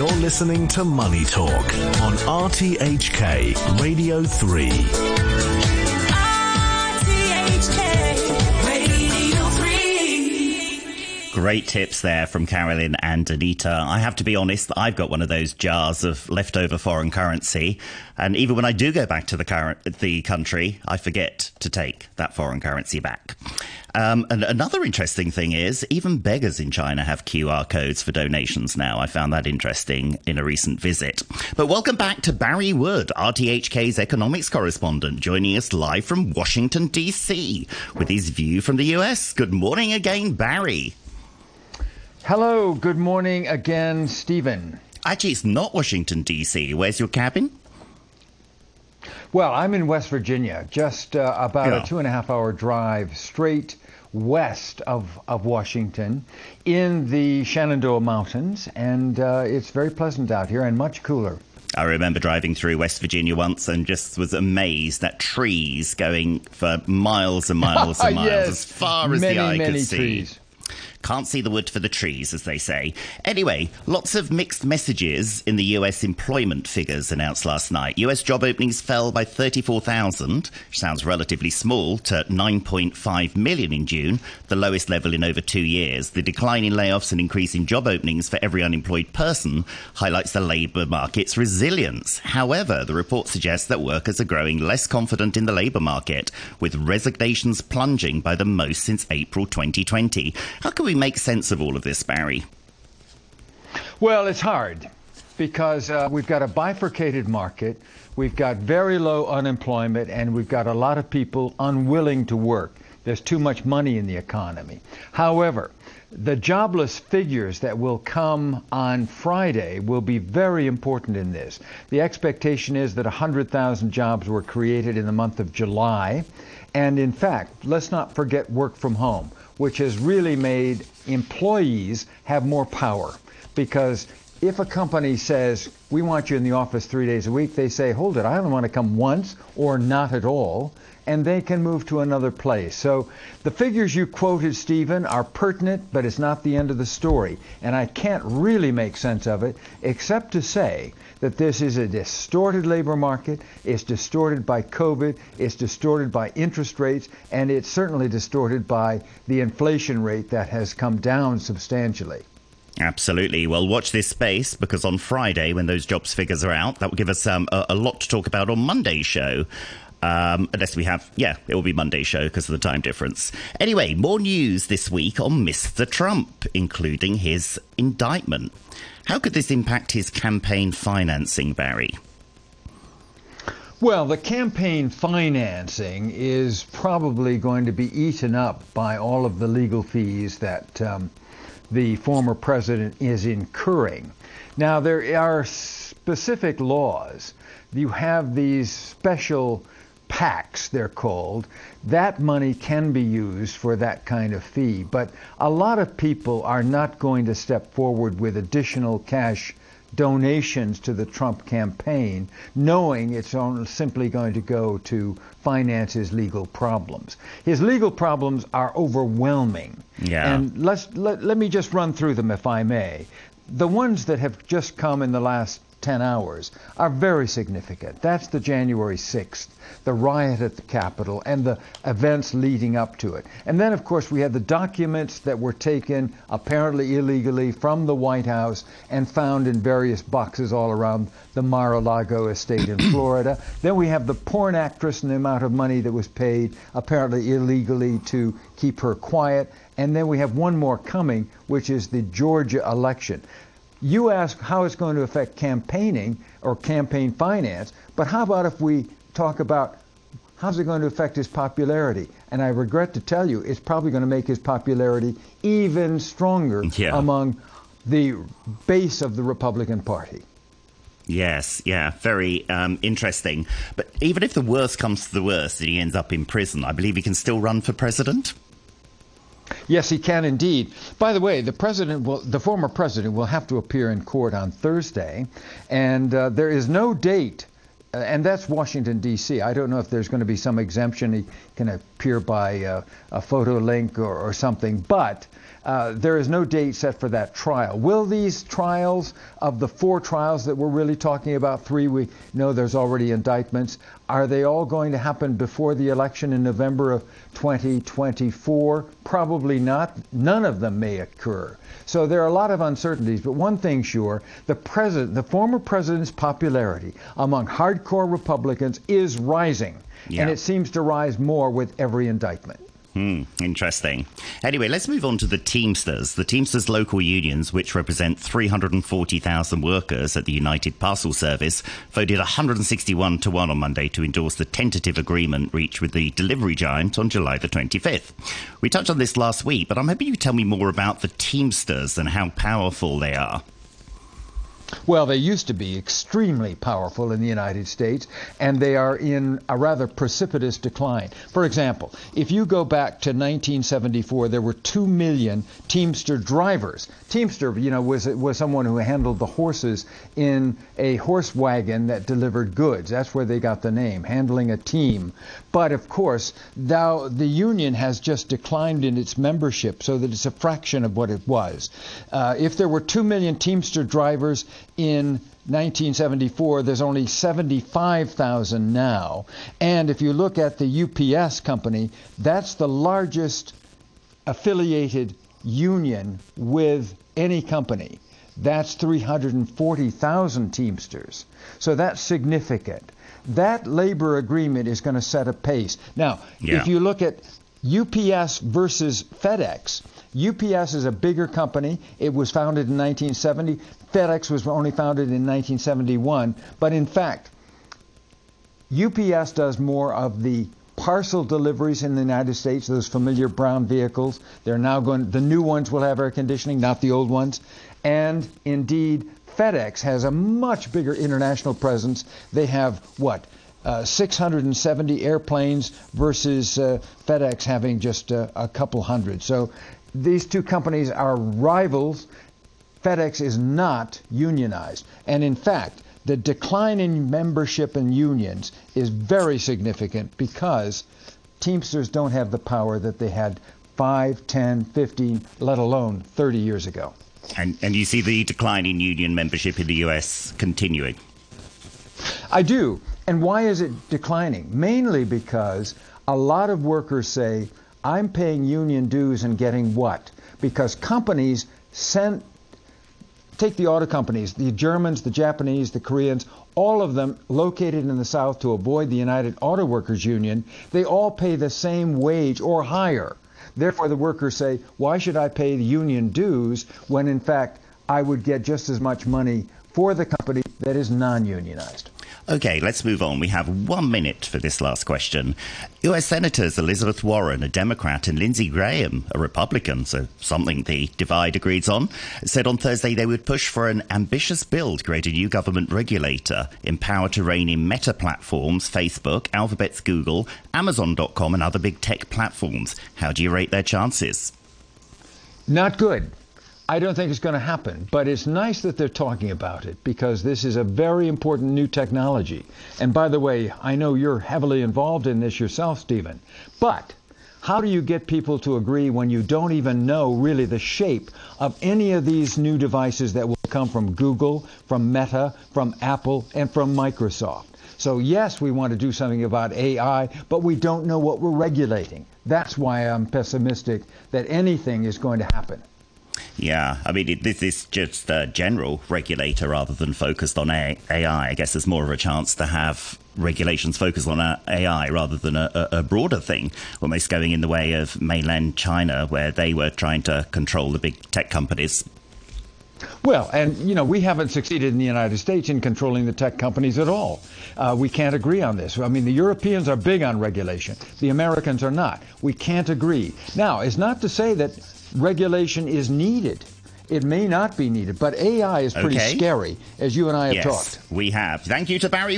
You're listening to Money Talk on RTHK Radio 3. Great tips there from Carolyn and Anita. I have to be honest, I've got one of those jars of leftover foreign currency. And even when I do go back to the, current, the country, I forget to take that foreign currency back. Um, and another interesting thing is, even beggars in China have QR codes for donations now. I found that interesting in a recent visit. But welcome back to Barry Wood, RTHK's economics correspondent, joining us live from Washington, D.C., with his view from the U.S. Good morning again, Barry. Hello, good morning again, Stephen. Actually, it's not Washington, D.C. Where's your cabin? Well, I'm in West Virginia, just uh, about yeah. a two and a half hour drive straight west of, of Washington in the Shenandoah Mountains, and uh, it's very pleasant out here and much cooler. I remember driving through West Virginia once and just was amazed at trees going for miles and miles and miles yes. as far as many, the eye many could see. Can't see the wood for the trees, as they say. Anyway, lots of mixed messages in the US employment figures announced last night. US job openings fell by 34,000, which sounds relatively small, to 9.5 million in June, the lowest level in over two years. The decline in layoffs and increase in job openings for every unemployed person highlights the labour market's resilience. However, the report suggests that workers are growing less confident in the labour market, with resignations plunging by the most since April 2020. How can we make sense of all of this, Barry? Well, it's hard because uh, we've got a bifurcated market, we've got very low unemployment, and we've got a lot of people unwilling to work. There's too much money in the economy. However, the jobless figures that will come on Friday will be very important in this. The expectation is that 100,000 jobs were created in the month of July. And in fact, let's not forget work from home which has really made employees have more power. Because if a company says, we want you in the office three days a week, they say, hold it, I only want to come once or not at all and they can move to another place. So the figures you quoted, Stephen, are pertinent, but it's not the end of the story. And I can't really make sense of it except to say that this is a distorted labor market. It's distorted by COVID. It's distorted by interest rates. And it's certainly distorted by the inflation rate that has come down substantially. Absolutely. Well, watch this space because on Friday, when those jobs figures are out, that will give us um, a, a, lot to talk about on Monday's show. Um, unless we have, yeah, it will be Monday show because of the time difference. Anyway, more news this week on Mr. Trump, including his indictment. How could this impact his campaign financing, Barry? Well, the campaign financing is probably going to be eaten up by all of the legal fees that um, the former president is incurring. Now, there are specific laws. You have these special PACs, they're called, that money can be used for that kind of fee. But a lot of people are not going to step forward with additional cash donations to the Trump campaign, knowing it's simply going to go to finance his legal problems. His legal problems are overwhelming. Yeah. And let's let, let me just run through them if I may. The ones that have just come in the last 10 hours are very significant. That's the January 6th, the riot at the Capitol, and the events leading up to it. And then, of course, we have the documents that were taken apparently illegally from the White House and found in various boxes all around the Mar a Lago estate in Florida. Then we have the porn actress and the amount of money that was paid apparently illegally to keep her quiet. And then we have one more coming, which is the Georgia election. You ask how it's going to affect campaigning or campaign finance, but how about if we talk about how's it going to affect his popularity? And I regret to tell you, it's probably going to make his popularity even stronger yeah. among the base of the Republican Party. Yes, yeah, very um, interesting. But even if the worst comes to the worst and he ends up in prison, I believe he can still run for president. Yes, he can indeed. By the way, the president will, the former president will have to appear in court on Thursday, and uh, there is no date. Uh, and that's Washington D.C. I don't know if there's going to be some exemption. He can appear by uh, a photo link or, or something, but uh, there is no date set for that trial. Will these trials, of the four trials that we're really talking about, three we know there's already indictments, are they all going to happen before the election in November of 2024? Probably not. None of them may occur. So there are a lot of uncertainties, but one thing sure, the president, the former president's popularity among hardcore Republicans is rising. Yeah. And it seems to rise more with every indictment. Hmm, interesting. Anyway, let's move on to the Teamsters. The Teamsters local unions, which represent 340,000 workers at the United Parcel Service, voted 161 to 1 on Monday to endorse the tentative agreement reached with the delivery giant on July the 25th. We touched on this last week, but I'm hoping you tell me more about the Teamsters and how powerful they are. Well, they used to be extremely powerful in the United States, and they are in a rather precipitous decline. For example, if you go back to 1974, there were 2 million Teamster drivers. Teamster, you know, was, was someone who handled the horses in a horse wagon that delivered goods. That's where they got the name, handling a team. But of course, now the union has just declined in its membership so that it's a fraction of what it was. Uh, if there were 2 million Teamster drivers, in 1974, there's only 75,000 now. And if you look at the UPS company, that's the largest affiliated union with any company. That's 340,000 Teamsters. So that's significant. That labor agreement is going to set a pace. Now, yeah. if you look at UPS versus FedEx, UPS is a bigger company. It was founded in 1970. FedEx was only founded in 1971. But in fact, UPS does more of the parcel deliveries in the United States, those familiar brown vehicles. They're now going, the new ones will have air conditioning, not the old ones. And indeed, FedEx has a much bigger international presence. They have what? Uh, 670 airplanes versus uh, FedEx having just uh, a couple hundred. So these two companies are rivals. FedEx is not unionized. And in fact, the decline in membership in unions is very significant because Teamsters don't have the power that they had 5, 10, 15, let alone 30 years ago. And, and you see the decline in union membership in the US continuing? I do. And why is it declining? Mainly because a lot of workers say, I'm paying union dues and getting what? Because companies send, take the auto companies, the Germans, the Japanese, the Koreans, all of them located in the South to avoid the United Auto Workers Union, they all pay the same wage or higher. Therefore, the workers say, why should I pay the union dues when in fact I would get just as much money for the company that is non unionized? Okay, let's move on. We have one minute for this last question. US Senators Elizabeth Warren, a Democrat, and Lindsey Graham, a Republican, so something the divide agrees on, said on Thursday they would push for an ambitious bill to create a new government regulator, empowered to rein in meta platforms, Facebook, Alphabet's Google, Amazon.com, and other big tech platforms. How do you rate their chances? Not good. I don't think it's going to happen, but it's nice that they're talking about it because this is a very important new technology. And by the way, I know you're heavily involved in this yourself, Stephen. But how do you get people to agree when you don't even know really the shape of any of these new devices that will come from Google, from Meta, from Apple, and from Microsoft? So, yes, we want to do something about AI, but we don't know what we're regulating. That's why I'm pessimistic that anything is going to happen. Yeah, I mean, it, this is just a general regulator rather than focused on AI. I guess there's more of a chance to have regulations focused on AI rather than a, a, broader thing, almost going in the way of mainland China, where they were trying to control the big tech companies. Well, and you know, we haven't succeeded in the United States in controlling the tech companies at all. Uh, we can't agree on this. I mean, the Europeans are big on regulation. The Americans are not. We can't agree. Now, it's not to say that regulation is needed. It may not be needed, but AI is pretty okay. scary, as you and I have yes, talked. We have. Thank you to Barry.